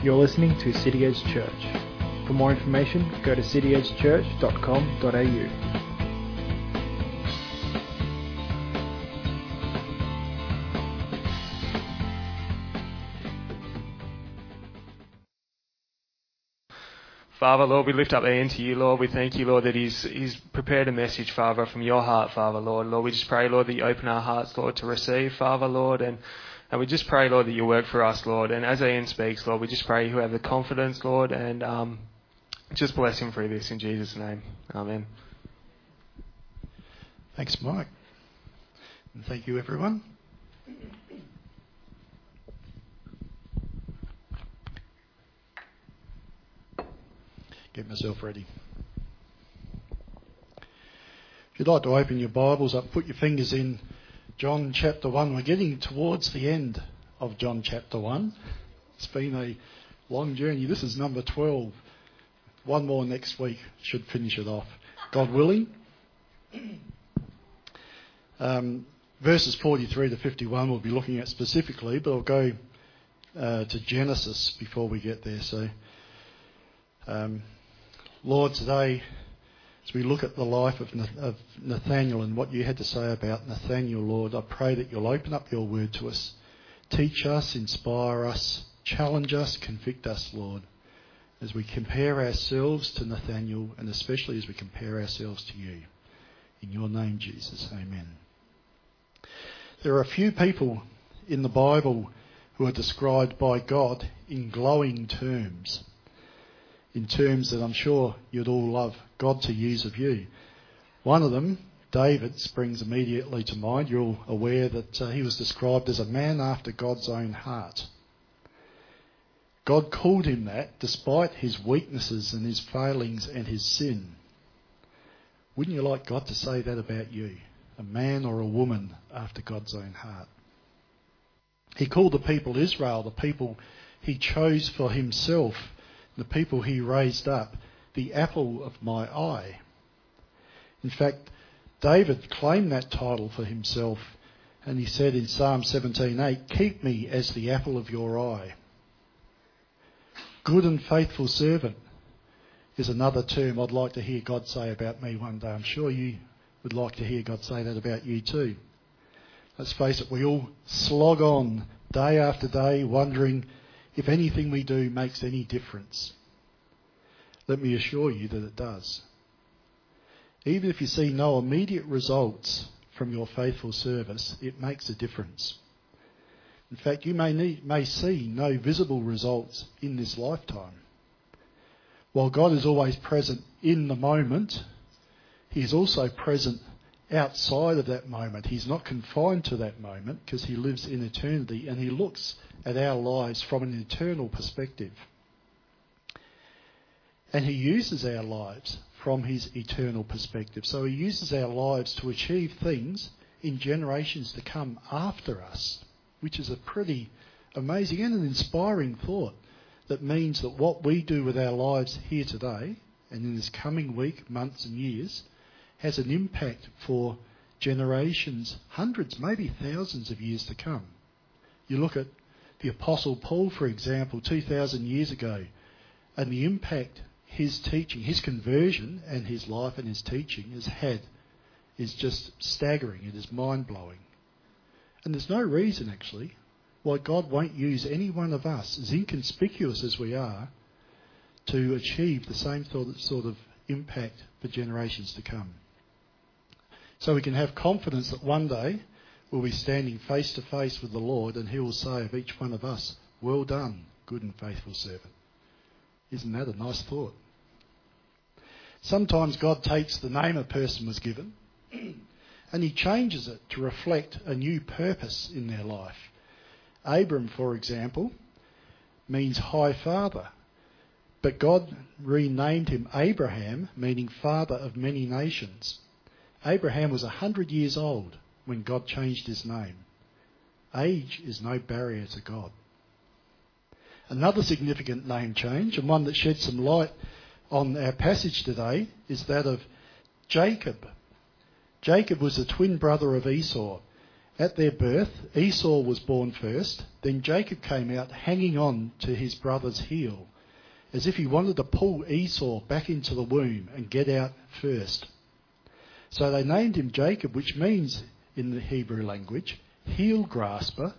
You're listening to City Edge Church. For more information, go to cityedgechurch.com.au. Father, Lord, we lift up Ian to you, Lord. We thank you, Lord, that he's, he's prepared a message, Father, from your heart, Father, Lord. Lord, we just pray, Lord, that you open our hearts, Lord, to receive, Father, Lord, and, and we just pray, Lord, that you work for us, Lord. And as Ian speaks, Lord, we just pray you have the confidence, Lord, and um, just bless him for this in Jesus' name. Amen. Thanks, Mike. And thank you, everyone. Get myself ready. If you'd like to open your Bibles up, put your fingers in John chapter 1. We're getting towards the end of John chapter 1. It's been a long journey. This is number 12. One more next week should finish it off. God willing. Um, verses 43 to 51 we'll be looking at specifically, but I'll go uh, to Genesis before we get there. So, um, Lord, today, as we look at the life of Nathaniel and what you had to say about Nathaniel, Lord, I pray that you'll open up your word to us. Teach us, inspire us, challenge us, convict us, Lord, as we compare ourselves to Nathaniel and especially as we compare ourselves to you. In your name, Jesus. Amen. There are a few people in the Bible who are described by God in glowing terms in terms that I'm sure you'd all love God to use of you. One of them, David, springs immediately to mind. You're all aware that uh, he was described as a man after God's own heart. God called him that despite his weaknesses and his failings and his sin. Wouldn't you like God to say that about you? A man or a woman after God's own heart. He called the people Israel, the people he chose for himself, the people he raised up, the apple of my eye. In fact, David claimed that title for himself, and he said in Psalm 17:8, "Keep me as the apple of your eye." Good and faithful servant is another term I'd like to hear God say about me one day. I'm sure you would like to hear God say that about you too. Let's face it, we all slog on day after day wondering if anything we do makes any difference. Let me assure you that it does. Even if you see no immediate results from your faithful service, it makes a difference. In fact, you may, need, may see no visible results in this lifetime. While God is always present in the moment, He is also present outside of that moment. He's not confined to that moment because He lives in eternity and He looks at our lives from an eternal perspective. And He uses our lives from His eternal perspective. So He uses our lives to achieve things in generations to come after us, which is a pretty amazing and an inspiring thought that means that what we do with our lives here today and in this coming week, months, and years has an impact for generations, hundreds, maybe thousands of years to come. You look at the Apostle Paul, for example, 2,000 years ago, and the impact his teaching, his conversion, and his life and his teaching has had is just staggering. It is mind blowing. And there's no reason, actually, why God won't use any one of us, as inconspicuous as we are, to achieve the same sort of impact for generations to come. So we can have confidence that one day we'll be standing face to face with the Lord and He will say of each one of us, Well done, good and faithful servant. Isn't that a nice thought? Sometimes God takes the name a person was given and he changes it to reflect a new purpose in their life. Abram, for example, means high father, but God renamed him Abraham, meaning father of many nations. Abraham was a hundred years old when God changed his name. Age is no barrier to God. Another significant name change, and one that sheds some light on our passage today, is that of Jacob. Jacob was the twin brother of Esau, At their birth, Esau was born first, then Jacob came out hanging on to his brother's heel, as if he wanted to pull Esau back into the womb and get out first. So they named him Jacob, which means in the Hebrew language, heel grasper,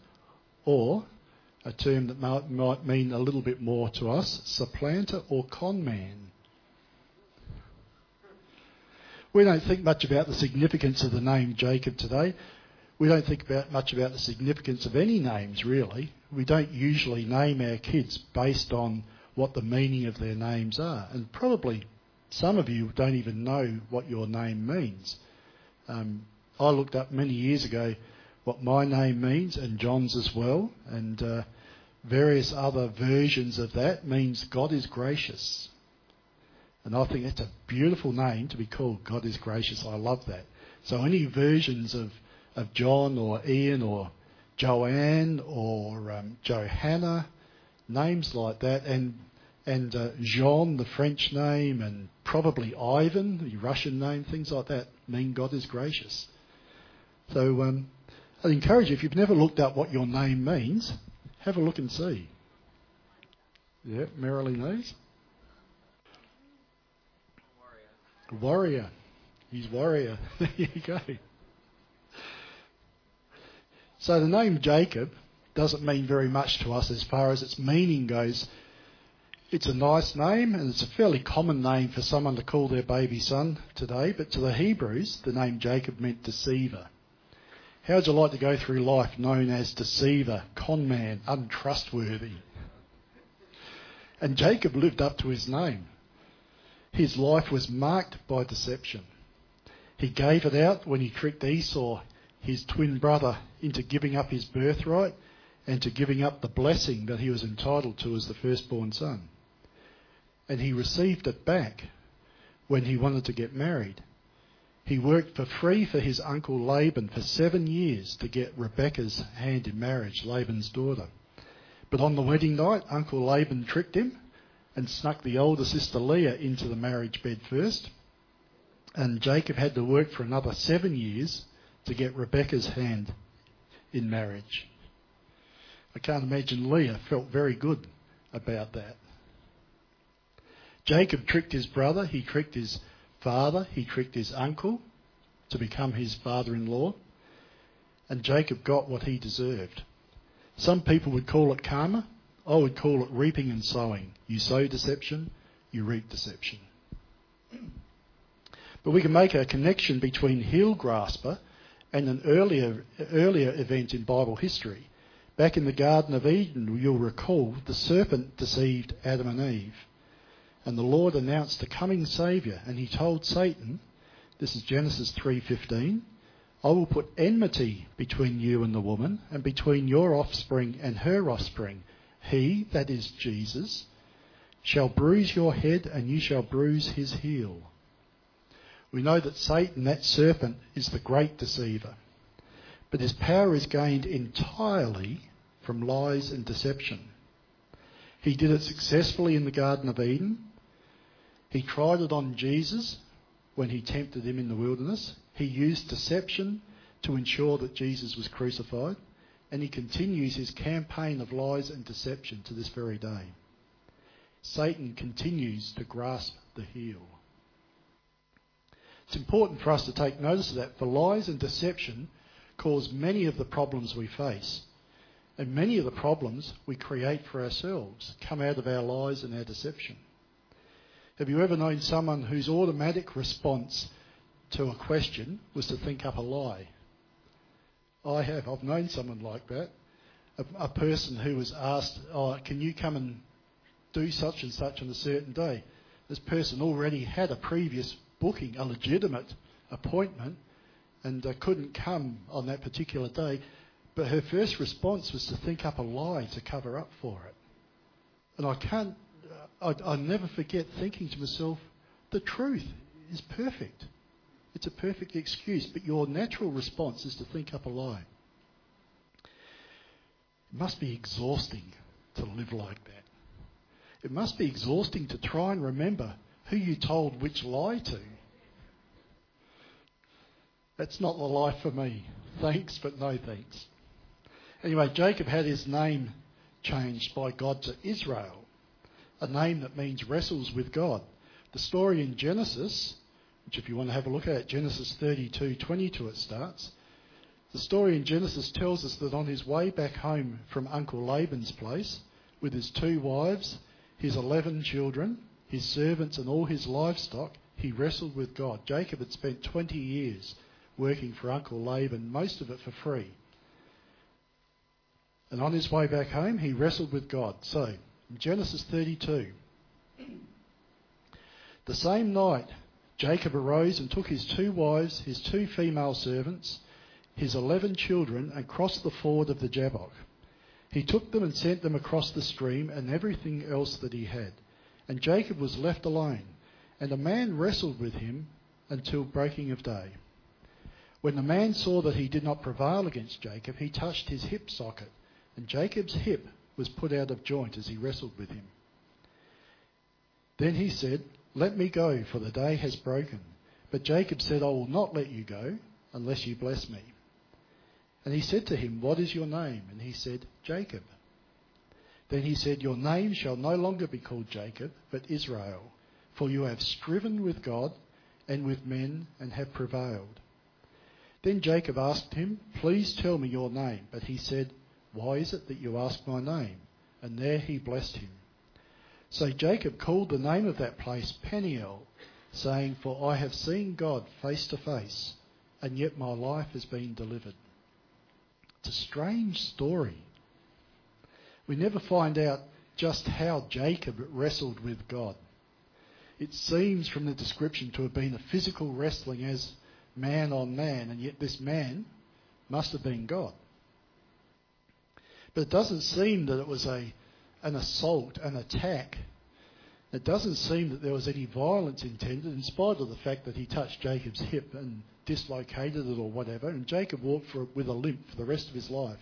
or a term that might, might mean a little bit more to us, supplanter or con man. We don't think much about the significance of the name Jacob today. We don't think about much about the significance of any names, really. We don't usually name our kids based on what the meaning of their names are. And probably some of you don't even know what your name means. Um, I looked up many years ago what my name means, and John's as well, and uh, various other versions of that means God is gracious. And I think that's a beautiful name to be called God is gracious. I love that. So any versions of, of John or Ian or Joanne or um, Johanna, names like that, and and uh, Jean, the French name, and probably Ivan, the Russian name, things like that mean God is gracious. So um, I'd encourage you, if you've never looked up what your name means, have a look and see. Yeah, Merrily knows. Warrior. Warrior. He's warrior. there you go. So the name Jacob doesn't mean very much to us as far as its meaning goes. It's a nice name and it's a fairly common name for someone to call their baby son today, but to the Hebrews, the name Jacob meant deceiver. How would you like to go through life known as deceiver, conman, untrustworthy? And Jacob lived up to his name. His life was marked by deception. He gave it out when he tricked Esau, his twin brother, into giving up his birthright and to giving up the blessing that he was entitled to as the firstborn son. And he received it back when he wanted to get married. He worked for free for his uncle Laban for seven years to get Rebekah's hand in marriage, Laban's daughter. But on the wedding night, Uncle Laban tricked him and snuck the older sister Leah into the marriage bed first. And Jacob had to work for another seven years to get Rebekah's hand in marriage. I can't imagine Leah felt very good about that. Jacob tricked his brother, he tricked his father, he tricked his uncle to become his father in law, and Jacob got what he deserved. Some people would call it karma. I would call it reaping and sowing. You sow deception, you reap deception. But we can make a connection between heel grasper and an earlier, earlier event in Bible history. Back in the Garden of Eden, you'll recall the serpent deceived Adam and Eve. And the Lord announced the coming Saviour, and he told Satan, this is Genesis 3:15, I will put enmity between you and the woman, and between your offspring and her offspring. He, that is Jesus, shall bruise your head, and you shall bruise his heel. We know that Satan, that serpent, is the great deceiver. But his power is gained entirely from lies and deception. He did it successfully in the Garden of Eden. He tried it on Jesus when he tempted him in the wilderness. He used deception to ensure that Jesus was crucified. And he continues his campaign of lies and deception to this very day. Satan continues to grasp the heel. It's important for us to take notice of that, for lies and deception cause many of the problems we face. And many of the problems we create for ourselves come out of our lies and our deception. Have you ever known someone whose automatic response to a question was to think up a lie? I have. I've known someone like that. A, a person who was asked, oh, Can you come and do such and such on a certain day? This person already had a previous booking, a legitimate appointment, and uh, couldn't come on that particular day. But her first response was to think up a lie to cover up for it. And I can't I, I never forget thinking to myself, the truth is perfect. It's a perfect excuse, but your natural response is to think up a lie. It must be exhausting to live like that. It must be exhausting to try and remember who you told which lie to. That's not the life for me. Thanks, but no thanks. Anyway, Jacob had his name changed by God to Israel, a name that means wrestles with God. The story in Genesis, which if you want to have a look at, Genesis 32:22 it starts. The story in Genesis tells us that on his way back home from Uncle Laban's place, with his two wives, his 11 children, his servants, and all his livestock, he wrestled with God. Jacob had spent 20 years working for Uncle Laban, most of it for free. And on his way back home, he wrestled with God. So, Genesis 32, the same night, Jacob arose and took his two wives, his two female servants, his eleven children, and crossed the ford of the Jabbok. He took them and sent them across the stream and everything else that he had. And Jacob was left alone, and a man wrestled with him until breaking of day. When the man saw that he did not prevail against Jacob, he touched his hip socket, and Jacob's hip was put out of joint as he wrestled with him. Then he said, Let me go, for the day has broken. But Jacob said, I will not let you go unless you bless me. And he said to him, What is your name? And he said, Jacob. Then he said, Your name shall no longer be called Jacob, but Israel, for you have striven with God and with men and have prevailed. Then Jacob asked him, Please tell me your name. But he said, Why is it that you ask my name? And there he blessed him. So Jacob called the name of that place Peniel, saying, For I have seen God face to face, and yet my life has been delivered. It's a strange story. We never find out just how Jacob wrestled with God. It seems from the description to have been a physical wrestling as man on man, and yet this man must have been God. But it doesn't seem that it was a, an assault, an attack. It doesn't seem that there was any violence intended, in spite of the fact that he touched Jacob's hip and dislocated it or whatever, and Jacob walked for, with a limp for the rest of his life.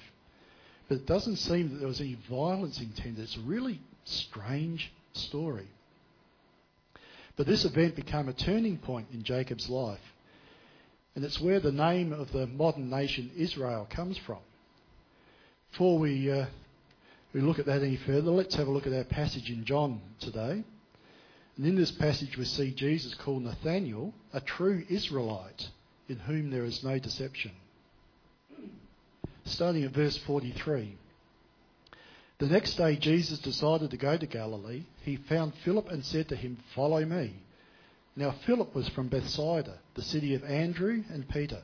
But it doesn't seem that there was any violence intended. It's a really strange story. But this event became a turning point in Jacob's life. And it's where the name of the modern nation Israel comes from. Before we, uh, we look at that any further, let's have a look at our passage in John today. And in this passage, we see Jesus call Nathanael a true Israelite in whom there is no deception. Starting at verse 43. The next day, Jesus decided to go to Galilee. He found Philip and said to him, Follow me. Now, Philip was from Bethsaida, the city of Andrew and Peter.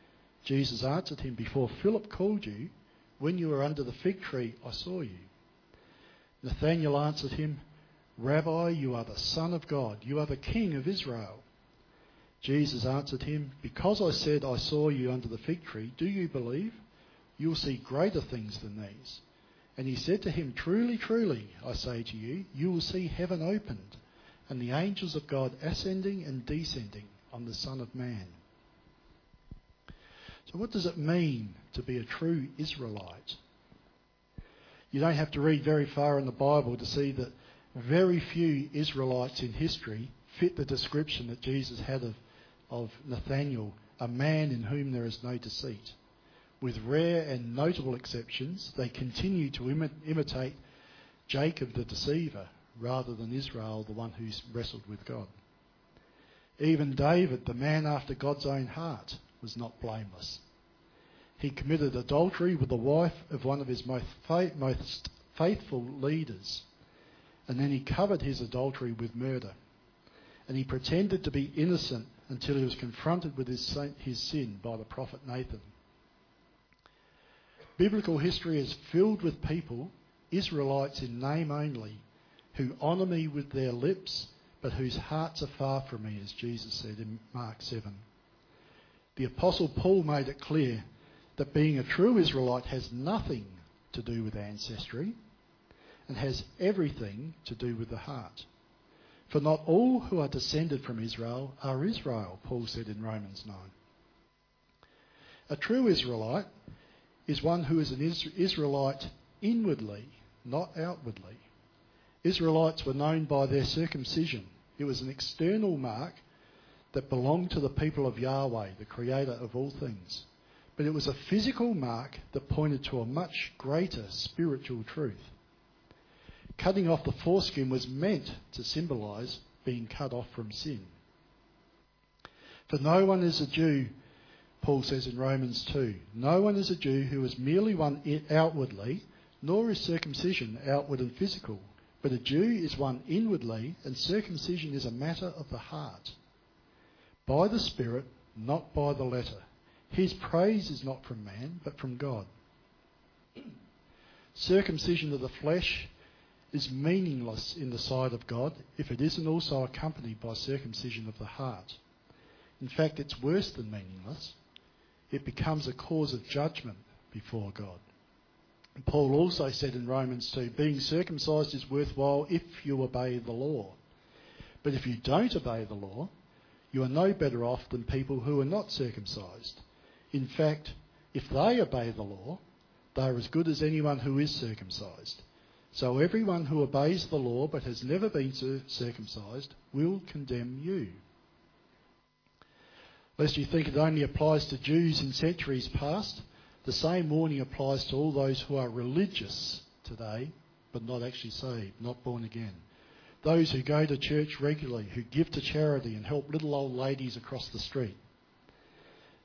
Jesus answered him, Before Philip called you, when you were under the fig tree, I saw you. Nathanael answered him, Rabbi, you are the Son of God, you are the King of Israel. Jesus answered him, Because I said I saw you under the fig tree, do you believe? You will see greater things than these. And he said to him, Truly, truly, I say to you, you will see heaven opened, and the angels of God ascending and descending on the Son of Man. So, what does it mean to be a true Israelite? You don't have to read very far in the Bible to see that very few Israelites in history fit the description that Jesus had of of Nathanael, a man in whom there is no deceit. With rare and notable exceptions, they continue to imi- imitate Jacob the deceiver rather than Israel, the one who wrestled with God. Even David, the man after God's own heart, was not blameless. He committed adultery with the wife of one of his most, faithful leaders, and then he covered his adultery with murder. And he pretended to be innocent until he was confronted with his, his sin by the prophet Nathan. Biblical history is filled with people, Israelites in name only, who honour me with their lips, but whose hearts are far from me, as Jesus said in Mark 7. The Apostle Paul made it clear that being a true Israelite has nothing to do with ancestry and has everything to do with the heart. For not all who are descended from Israel are Israel, Paul said in Romans 9. A true Israelite is one who is an Israelite inwardly, not outwardly. Israelites were known by their circumcision. It was an external mark that belonged to the people of Yahweh, the creator of all things. But it was a physical mark that pointed to a much greater spiritual truth. Cutting off the foreskin was meant to symbolise being cut off from sin. For no one is a Jew, Paul says in Romans 2. No one is a Jew who is merely one outwardly, nor is circumcision outward and physical. But a Jew is one inwardly, and circumcision is a matter of the heart. By the Spirit, not by the letter. His praise is not from man, but from God. Circumcision of the flesh is meaningless in the sight of God if it isn't also accompanied by circumcision of the heart. In fact, it's worse than meaningless. It becomes a cause of judgment before God. Paul also said in Romans 2 being circumcised is worthwhile if you obey the law. But if you don't obey the law, you are no better off than people who are not circumcised. In fact, if they obey the law, they are as good as anyone who is circumcised. So everyone who obeys the law but has never been circumcised will condemn you. Lest you think it only applies to Jews in centuries past, the same warning applies to all those who are religious today but not actually saved, not born again. Those who go to church regularly, who give to charity and help little old ladies across the street.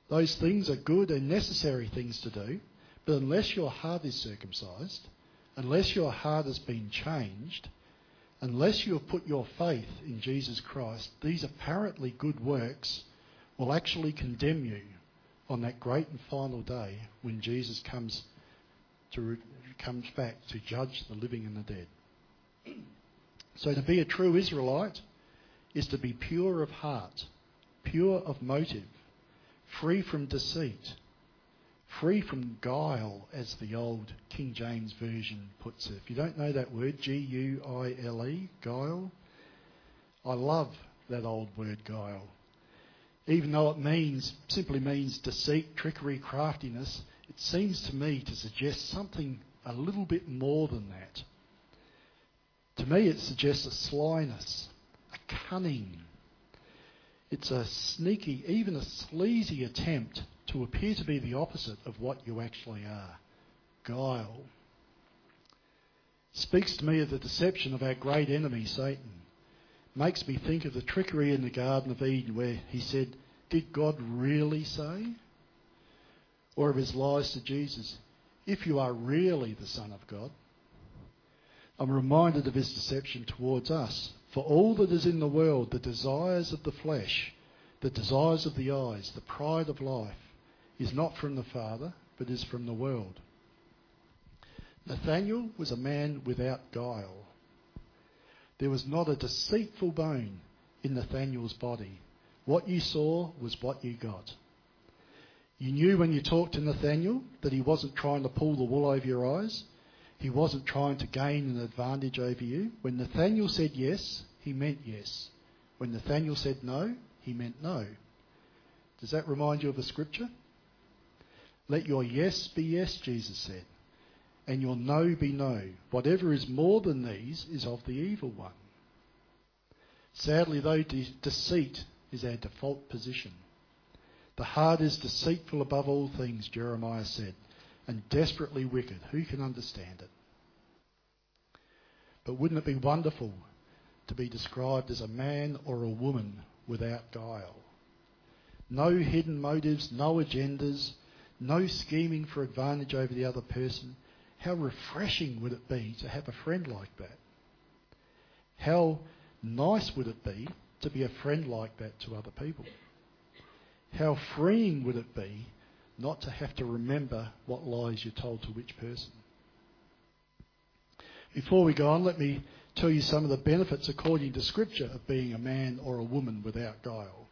Those things are good and necessary things to do, but unless your heart is circumcised, unless your heart has been changed, unless you have put your faith in Jesus Christ, these apparently good works will actually condemn you on that great and final day when Jesus comes to comes back to judge the living and the dead. So to be a true Israelite is to be pure of heart, pure of motive, free from deceit, free from guile, as the old King James Version puts it. If you don't know that word, G U I L E, guile, I love that old word guile. Even though it means simply means deceit, trickery, craftiness, it seems to me to suggest something a little bit more than that. To me, it suggests a slyness, a cunning. It's a sneaky, even a sleazy attempt to appear to be the opposite of what you actually are guile. Speaks to me of the deception of our great enemy, Satan. Makes me think of the trickery in the Garden of Eden where he said, Did God really say? Or of his lies to Jesus, If you are really the Son of God. I'm reminded of his deception towards us. For all that is in the world, the desires of the flesh, the desires of the eyes, the pride of life, is not from the Father, but is from the world. Nathanael was a man without guile. There was not a deceitful bone in Nathanael's body. What you saw was what you got. You knew when you talked to Nathanael that he wasn't trying to pull the wool over your eyes. He wasn't trying to gain an advantage over you. When Nathanael said yes, he meant yes. When Nathanael said no, he meant no. Does that remind you of a scripture? Let your yes be yes, Jesus said, and your no be no. Whatever is more than these is of the evil one. Sadly, though, de- deceit is our default position. The heart is deceitful above all things, Jeremiah said, and desperately wicked. Who can understand it? But wouldn't it be wonderful to be described as a man or a woman without guile? No hidden motives, no agendas, no scheming for advantage over the other person. How refreshing would it be to have a friend like that? How nice would it be to be a friend like that to other people? How freeing would it be not to have to remember what lies you told to which person? Before we go on, let me tell you some of the benefits according to Scripture of being a man or a woman without guile.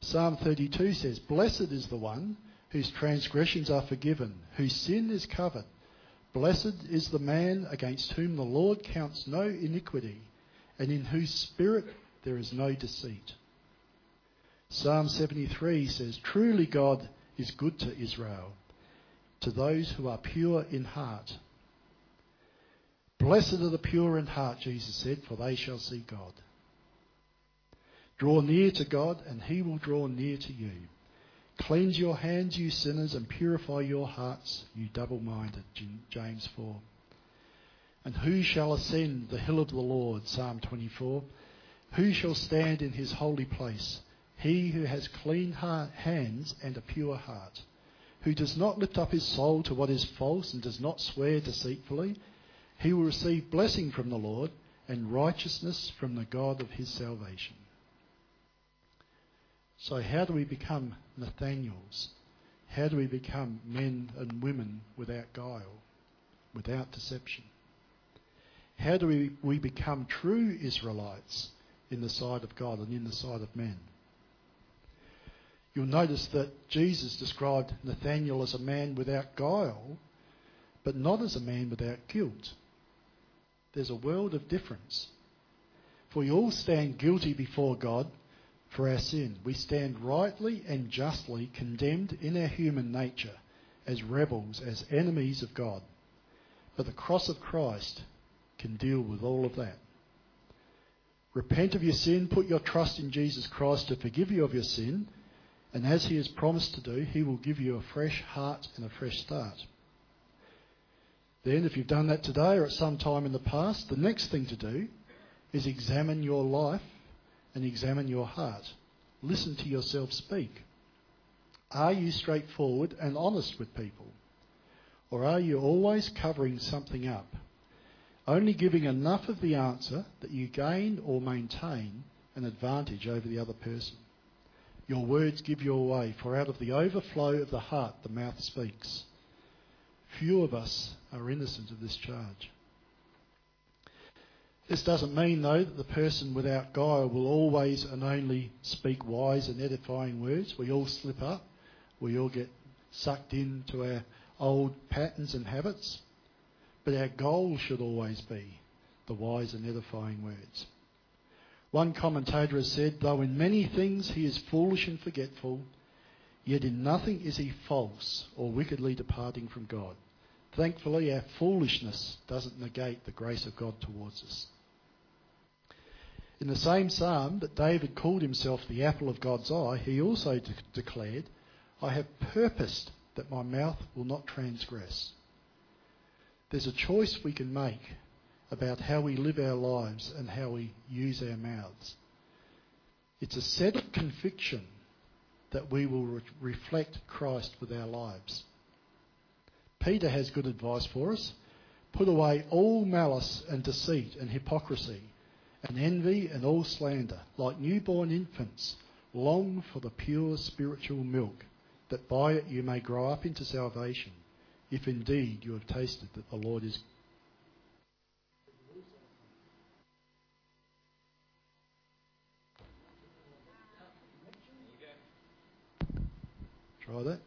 Psalm 32 says, Blessed is the one whose transgressions are forgiven, whose sin is covered. Blessed is the man against whom the Lord counts no iniquity, and in whose spirit there is no deceit. Psalm 73 says, Truly God is good to Israel, to those who are pure in heart. Blessed are the pure in heart, Jesus said, for they shall see God. Draw near to God, and he will draw near to you. Cleanse your hands, you sinners, and purify your hearts, you double minded. James 4. And who shall ascend the hill of the Lord? Psalm 24. Who shall stand in his holy place? He who has clean heart, hands and a pure heart, who does not lift up his soul to what is false and does not swear deceitfully, he will receive blessing from the Lord and righteousness from the God of his salvation. So, how do we become Nathaniels? How do we become men and women without guile, without deception? How do we, we become true Israelites in the sight of God and in the sight of men? You'll notice that Jesus described Nathaniel as a man without guile, but not as a man without guilt. There's a world of difference. For we all stand guilty before God for our sin. We stand rightly and justly condemned in our human nature as rebels, as enemies of God. But the cross of Christ can deal with all of that. Repent of your sin, put your trust in Jesus Christ to forgive you of your sin, and as He has promised to do, He will give you a fresh heart and a fresh start. Then, if you've done that today or at some time in the past, the next thing to do is examine your life and examine your heart. Listen to yourself speak. Are you straightforward and honest with people? Or are you always covering something up? Only giving enough of the answer that you gain or maintain an advantage over the other person. Your words give you away, for out of the overflow of the heart the mouth speaks. Few of us are innocent of this charge. This doesn't mean, though, that the person without guile will always and only speak wise and edifying words. We all slip up. We all get sucked into our old patterns and habits. But our goal should always be the wise and edifying words. One commentator has said, though in many things he is foolish and forgetful, yet in nothing is he false or wickedly departing from God. Thankfully, our foolishness doesn't negate the grace of God towards us. In the same psalm that David called himself the apple of God's eye, he also de- declared, I have purposed that my mouth will not transgress. There's a choice we can make about how we live our lives and how we use our mouths. It's a settled conviction that we will re- reflect Christ with our lives. Peter has good advice for us. Put away all malice and deceit and hypocrisy and envy and all slander, like newborn infants, long for the pure spiritual milk, that by it you may grow up into salvation, if indeed you have tasted that the Lord is. That.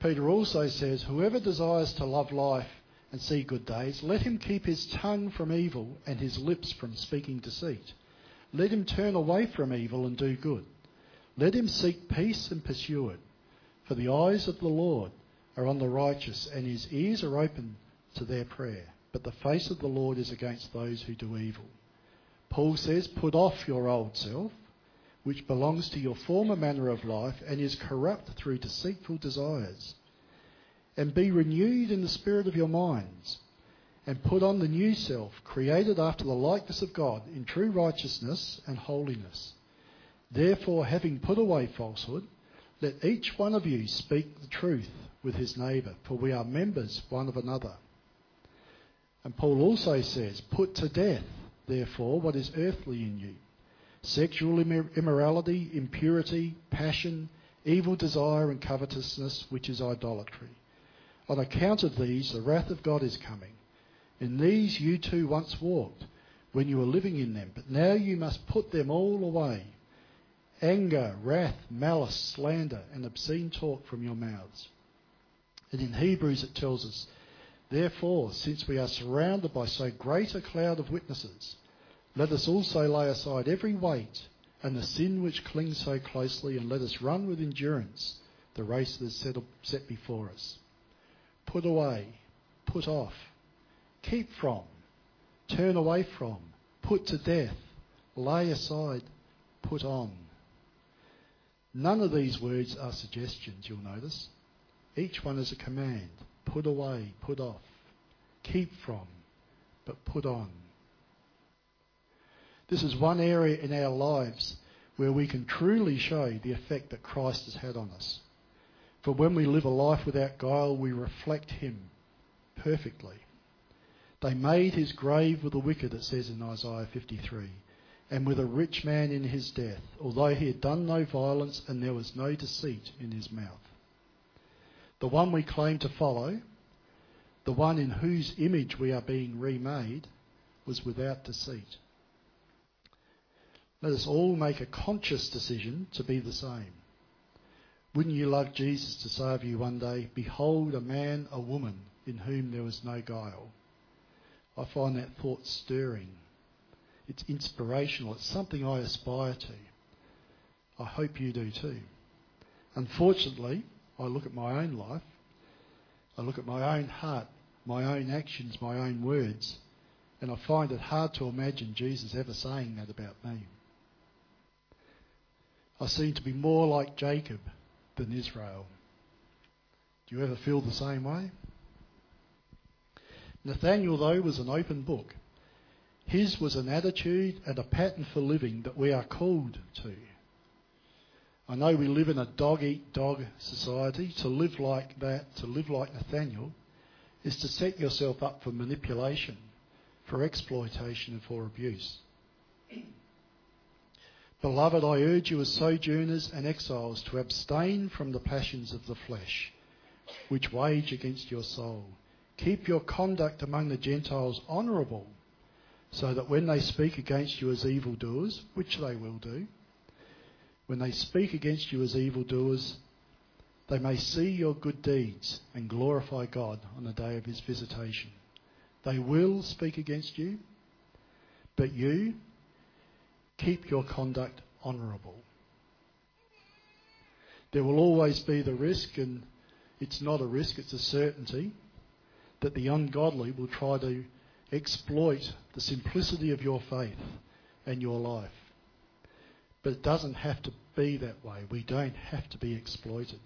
Peter also says, Whoever desires to love life and see good days. Let him keep his tongue from evil and his lips from speaking deceit. Let him turn away from evil and do good. Let him seek peace and pursue it. For the eyes of the Lord are on the righteous, and his ears are open to their prayer. But the face of the Lord is against those who do evil. Paul says, Put off your old self, which belongs to your former manner of life and is corrupt through deceitful desires and be renewed in the spirit of your minds, and put on the new self, created after the likeness of God in true righteousness and holiness. Therefore, having put away falsehood, let each one of you speak the truth with his neighbour, for we are members one of another. And Paul also says, Put to death, therefore, what is earthly in you sexual immorality, impurity, passion, evil desire, and covetousness, which is idolatry. On account of these, the wrath of God is coming. In these you too once walked when you were living in them, but now you must put them all away anger, wrath, malice, slander, and obscene talk from your mouths. And in Hebrews it tells us, Therefore, since we are surrounded by so great a cloud of witnesses, let us also lay aside every weight and the sin which clings so closely, and let us run with endurance the race that is set before us. Put away, put off, keep from, turn away from, put to death, lay aside, put on. None of these words are suggestions, you'll notice. Each one is a command. Put away, put off, keep from, but put on. This is one area in our lives where we can truly show the effect that Christ has had on us. For when we live a life without guile, we reflect Him perfectly. They made his grave with the wicked, it says in Isaiah 53, and with a rich man in his death, although he had done no violence and there was no deceit in his mouth. The one we claim to follow, the one in whose image we are being remade, was without deceit. Let us all make a conscious decision to be the same. Wouldn't you love Jesus to say of you one day, Behold a man, a woman, in whom there was no guile? I find that thought stirring. It's inspirational. It's something I aspire to. I hope you do too. Unfortunately, I look at my own life, I look at my own heart, my own actions, my own words, and I find it hard to imagine Jesus ever saying that about me. I seem to be more like Jacob than Israel. Do you ever feel the same way? Nathaniel, though, was an open book. His was an attitude and a pattern for living that we are called to. I know we live in a dog eat dog society. To live like that, to live like Nathaniel, is to set yourself up for manipulation, for exploitation, and for abuse. Beloved, I urge you as sojourners and exiles to abstain from the passions of the flesh, which wage against your soul. Keep your conduct among the Gentiles honourable, so that when they speak against you as evildoers, which they will do, when they speak against you as evildoers, they may see your good deeds and glorify God on the day of his visitation. They will speak against you, but you keep your conduct honourable. There will always be the risk, and it's not a risk, it's a certainty, that the ungodly will try to exploit the simplicity of your faith and your life. But it doesn't have to be that way. We don't have to be exploited.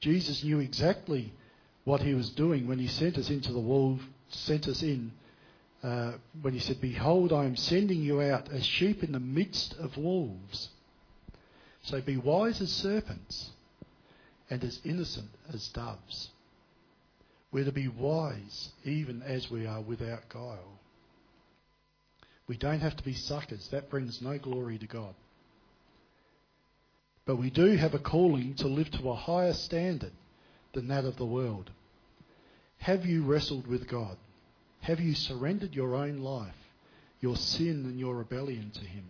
Jesus knew exactly what he was doing when he sent us into the world, sent us in, uh, when he said, Behold, I am sending you out as sheep in the midst of wolves. So be wise as serpents and as innocent as doves. We're to be wise even as we are without guile. We don't have to be suckers. That brings no glory to God. But we do have a calling to live to a higher standard than that of the world. Have you wrestled with God? Have you surrendered your own life, your sin and your rebellion to Him?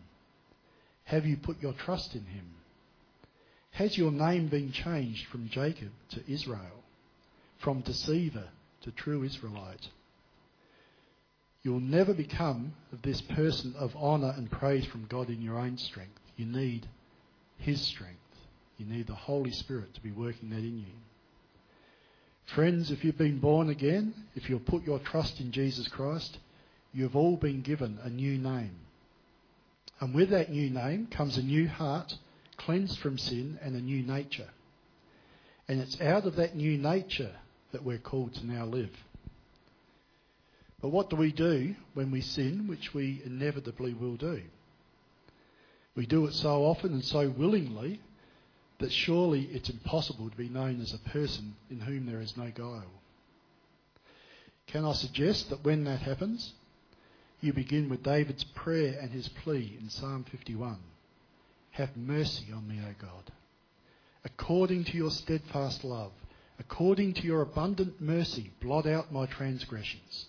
Have you put your trust in Him? Has your name been changed from Jacob to Israel? from deceiver to true Israelite. You'll never become this person of honour and praise from God in your own strength. You need His strength. You need the Holy Spirit to be working that in you. Friends, if you've been born again, if you've put your trust in Jesus Christ, you've all been given a new name. And with that new name comes a new heart, cleansed from sin, and a new nature. And it's out of that new nature that we're called to now live. But what do we do when we sin, which we inevitably will do? We do it so often and so willingly that surely it's impossible to be known as a person in whom there is no guile. Can I suggest that when that happens, you begin with David's prayer and his plea in Psalm 51 Have mercy on me, O God, according to your steadfast love According to your abundant mercy, blot out my transgressions.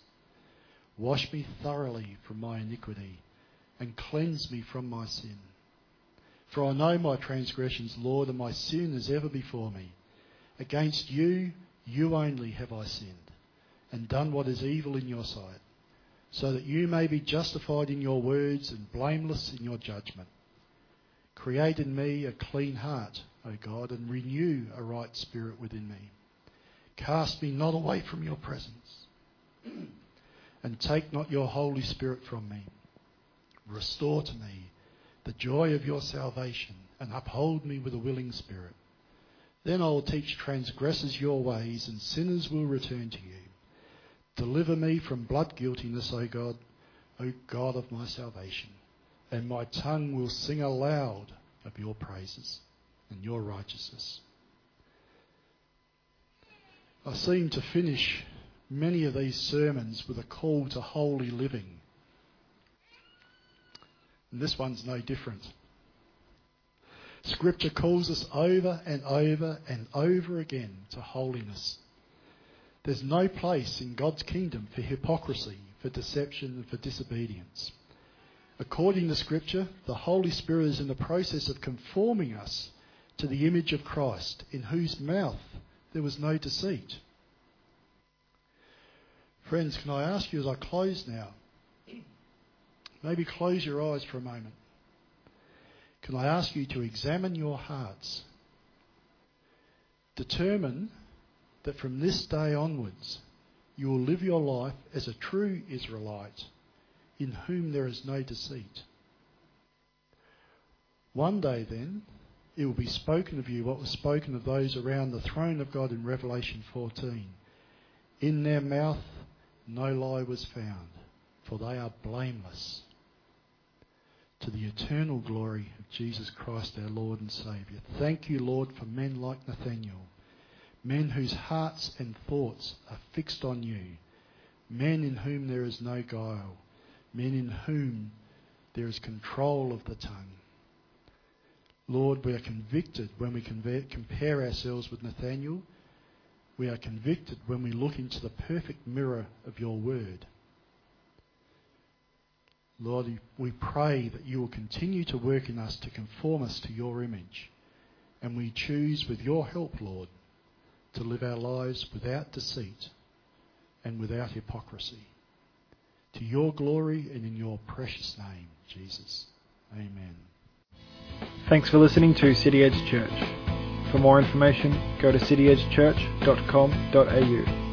Wash me thoroughly from my iniquity and cleanse me from my sin. For I know my transgressions, Lord, and my sin is ever before me. Against you, you only have I sinned, and done what is evil in your sight, so that you may be justified in your words and blameless in your judgment. Create in me a clean heart, O God, and renew a right spirit within me. Cast me not away from your presence, and take not your Holy Spirit from me. Restore to me the joy of your salvation, and uphold me with a willing spirit. Then I will teach transgressors your ways, and sinners will return to you. Deliver me from blood guiltiness, O God, O God of my salvation, and my tongue will sing aloud of your praises and your righteousness. I seem to finish many of these sermons with a call to holy living. And this one's no different. Scripture calls us over and over and over again to holiness. There's no place in God's kingdom for hypocrisy, for deception, and for disobedience. According to Scripture, the Holy Spirit is in the process of conforming us to the image of Christ, in whose mouth there was no deceit. Friends, can I ask you as I close now, maybe close your eyes for a moment. Can I ask you to examine your hearts? Determine that from this day onwards you will live your life as a true Israelite in whom there is no deceit. One day then, it will be spoken of you what was spoken of those around the throne of God in Revelation 14. In their mouth no lie was found, for they are blameless. To the eternal glory of Jesus Christ, our Lord and Saviour. Thank you, Lord, for men like Nathaniel, men whose hearts and thoughts are fixed on you, men in whom there is no guile, men in whom there is control of the tongue Lord, we are convicted when we compare ourselves with Nathaniel. We are convicted when we look into the perfect mirror of your word. Lord, we pray that you will continue to work in us to conform us to your image. And we choose, with your help, Lord, to live our lives without deceit and without hypocrisy. To your glory and in your precious name, Jesus. Amen. Thanks for listening to City Edge Church. For more information, go to cityedgechurch.com.au.